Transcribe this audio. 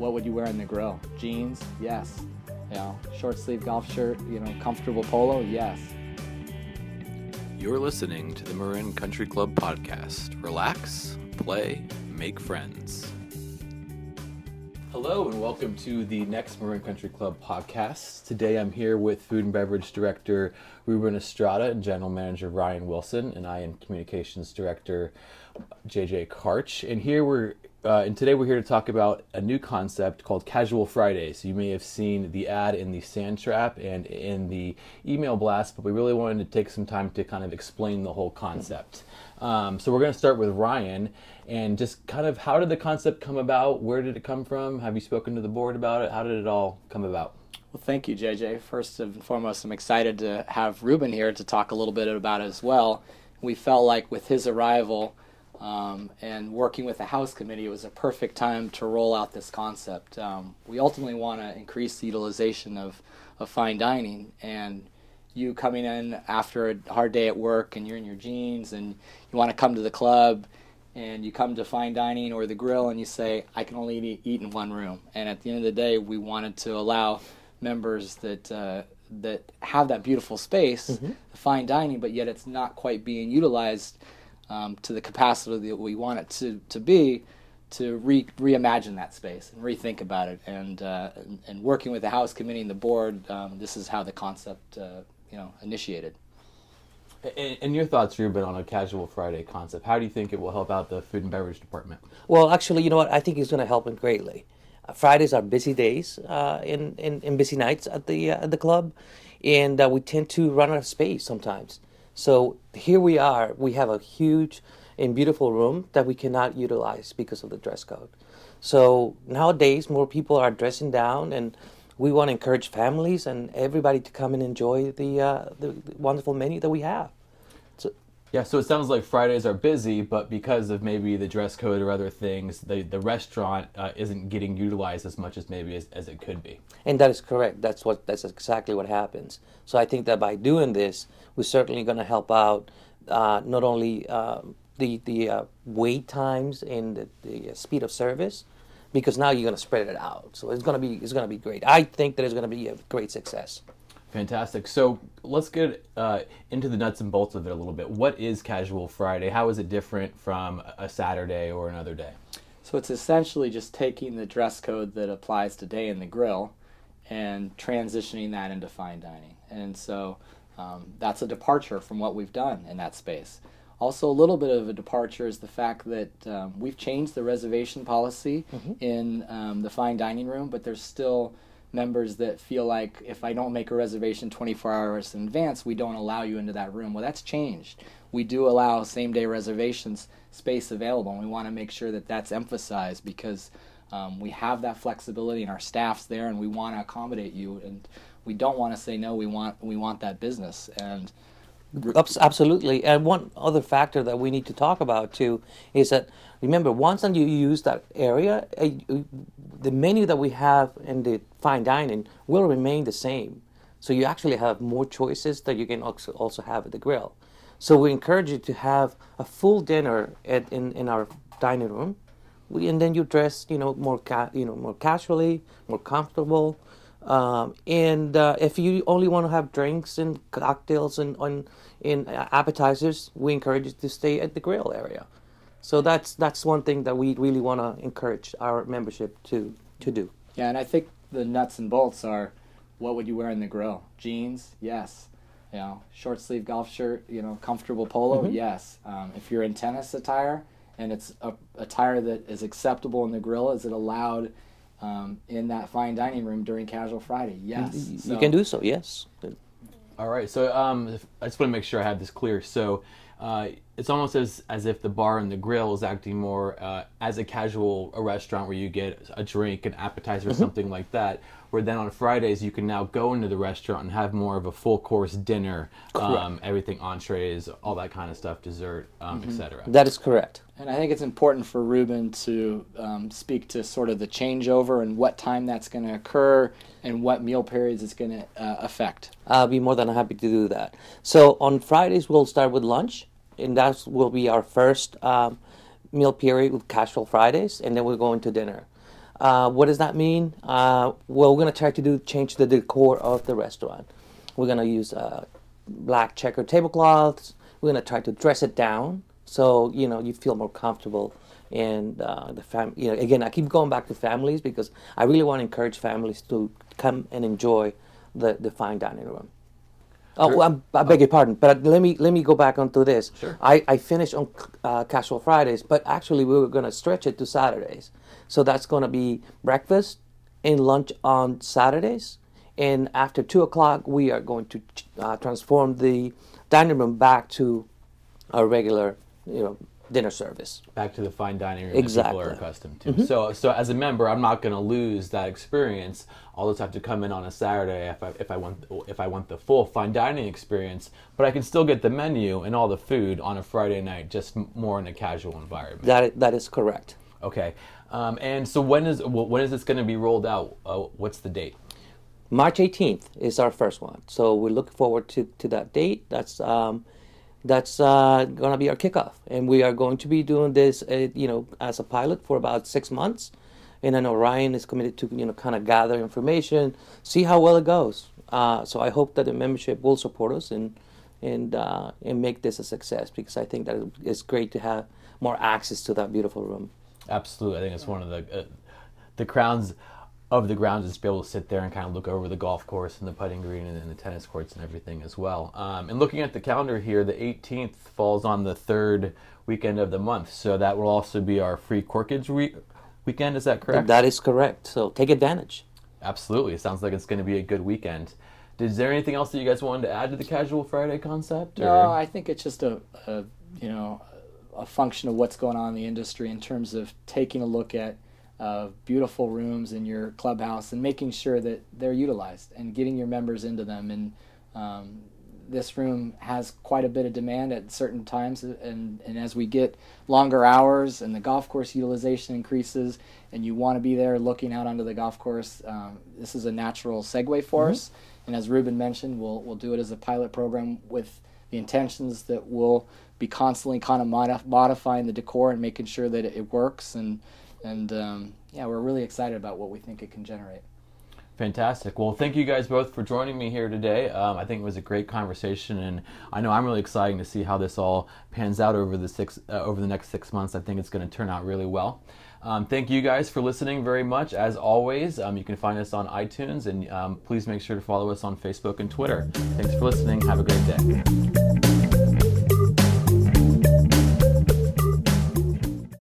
what would you wear on the grill? Jeans? Yes. You know, short sleeve golf shirt, you know, comfortable polo? Yes. You're listening to the Marin Country Club podcast. Relax, play, make friends. Hello, and welcome to the next Marin Country Club podcast. Today I'm here with Food and Beverage Director Ruben Estrada and General Manager Ryan Wilson, and I am Communications Director JJ Karch. And here we're uh, and today we're here to talk about a new concept called Casual Fridays. So you may have seen the ad in the Sand Trap and in the email blast, but we really wanted to take some time to kind of explain the whole concept. Um, so we're going to start with Ryan and just kind of how did the concept come about? Where did it come from? Have you spoken to the board about it? How did it all come about? Well, thank you, JJ. First and foremost, I'm excited to have Ruben here to talk a little bit about it as well. We felt like with his arrival, um, and working with the House Committee, it was a perfect time to roll out this concept. Um, we ultimately want to increase the utilization of, of fine dining, and you coming in after a hard day at work and you're in your jeans and you want to come to the club and you come to fine dining or the grill and you say, I can only eat, eat in one room. And at the end of the day, we wanted to allow members that uh, that have that beautiful space, mm-hmm. fine dining, but yet it's not quite being utilized um, to the capacity that we want it to, to be to re- reimagine that space and rethink about it. And, uh, and, and, working with the House Committee and the board, um, this is how the concept uh, you know, initiated. And, and, your thoughts, Ruben, on a casual Friday concept? How do you think it will help out the food and beverage department? Well, actually, you know what? I think it's going to help it greatly. Uh, Fridays are busy days uh, in, in, in, busy nights at the, uh, at the club, and uh, we tend to run out of space sometimes. So here we are. We have a huge and beautiful room that we cannot utilize because of the dress code. So nowadays, more people are dressing down, and we want to encourage families and everybody to come and enjoy the, uh, the wonderful menu that we have. Yeah, so it sounds like Fridays are busy, but because of maybe the dress code or other things, the, the restaurant uh, isn't getting utilized as much as maybe as, as it could be. And that is correct. That's what that's exactly what happens. So I think that by doing this, we're certainly going to help out uh, not only uh, the the uh, wait times and the, the, speed of service, because now you're going to spread it out. So it's going to be it's going to be great. I think that it's going to be a great success. Fantastic. So let's get uh, into the nuts and bolts of it a little bit. What is Casual Friday? How is it different from a Saturday or another day? So it's essentially just taking the dress code that applies today in the grill and transitioning that into fine dining. And so um, that's a departure from what we've done in that space. Also, a little bit of a departure is the fact that um, we've changed the reservation policy mm-hmm. in um, the fine dining room, but there's still members that feel like if I don't make a reservation 24 hours in advance, we don't allow you into that room. Well, that's changed. We do allow same day reservations space available, and we want to make sure that that's emphasized because um, we have that flexibility and our staff's there, and we want to accommodate you, and we don't want to say no. We want we want that business, and Absolutely. And one other factor that we need to talk about too is that remember once you use that area, uh, the menu that we have in the fine dining will remain the same. So you actually have more choices that you can also have at the grill. So we encourage you to have a full dinner at, in in our dining room, we, and then you dress you know more ca- you know more casually, more comfortable. Um, and uh, if you only want to have drinks and cocktails and, and, and appetizers, we encourage you to stay at the grill area. So that's that's one thing that we really want to encourage our membership to to do. Yeah, and I think the nuts and bolts are, what would you wear in the grill? Jeans, yes. You know, short sleeve golf shirt. You know, comfortable polo, mm-hmm. yes. Um, if you're in tennis attire and it's a attire that is acceptable in the grill, is it allowed? um, in that fine dining room during Casual Friday. Yes, you, so. can do so. Yes. All right. So um, I just want to make sure I have this clear. So uh, it's almost as as if the bar and the grill is acting more uh, as a casual a restaurant where you get a drink, an appetizer, mm-hmm. something like that. Where then on Fridays you can now go into the restaurant and have more of a full course dinner, um, everything entrees, all that kind of stuff, dessert, um, mm-hmm. etc. That is correct. And I think it's important for Ruben to um, speak to sort of the changeover and what time that's going to occur and what meal periods it's going to uh, affect. I'll be more than happy to do that. So on Fridays we'll start with lunch and that will be our first um, meal period with Casual Fridays, and then we'll go into dinner. Uh, what does that mean? Uh, well, we're going to try to do change the decor of the restaurant. We're going to use uh, black checker tablecloths. We're going to try to dress it down so you know you feel more comfortable. And uh, the fam, you know, again, I keep going back to families because I really want to encourage families to come and enjoy the, the fine dining room. Oh, I beg your pardon, but let me let me go back onto this. Sure. I, I finished on uh, casual Fridays, but actually we were going to stretch it to Saturdays. So that's going to be breakfast and lunch on Saturdays, and after two o'clock we are going to uh, transform the dining room back to our regular, you know, dinner service. back to the fine dining room Exactly. that people are accustomed to. So, so as a member, I'm not going to lose that experience. I'll just have to come in on a Saturday if I if I want if I want the full fine dining experience. But I can still get the menu and all the food on a Friday night, just more in a casual environment. That that is correct. Okay. Um, and so when is when is this going to be rolled out? Uh, what's the date? March 18th is our first one, so we're looking forward to, to that date. That's um, that's uh, gonna be our kickoff, and we are going to be doing this, uh, you know, as a pilot for about six months. And I know Ryan is committed to, you know, kind of gather information, see how well it goes. Uh, so I hope that the membership will support us and and uh, and make this a success because I think that it's great to have more access to that beautiful room. Absolutely, I think it's one of the uh, the crowns of the grounds is to be able to sit there and kind of look over the golf course and the putting green and, and the tennis courts and everything as well. Um, and looking at the calendar here, the 18th falls on the third weekend of the month, so that will also be our free Corkage re- weekend. Is that correct? That is correct. So take advantage. Absolutely, it sounds like it's going to be a good weekend. Is there anything else that you guys wanted to add to the Casual Friday concept? or- No, I think it's just a, a you know a function of what's going on in the industry in terms of taking a look at uh, beautiful rooms in your clubhouse and making sure that they're utilized and getting your members into them. And um, this room has quite a bit of demand at certain times, and and as we get longer hours and the golf course utilization increases, and you want to be there looking out onto the golf course, um, this is a natural segue for us. And as Ruben mentioned, we'll we'll do it as a pilot program with the intentions that we'll be constantly kind of modif- modifying the decor and making sure that it, it works. And and um, yeah, we're really excited about what we think it can generate. Fantastic. Well, thank you guys both for joining me here today. Um, I think it was a great conversation, and I know I'm really excited to see how this all pans out over the six uh, over the next six months. I think it's going to turn out really well. Um, thank you guys for listening very much. As always, um, you can find us on iTunes, and um, please make sure to follow us on Facebook and Twitter. Thanks for listening. Have a great day.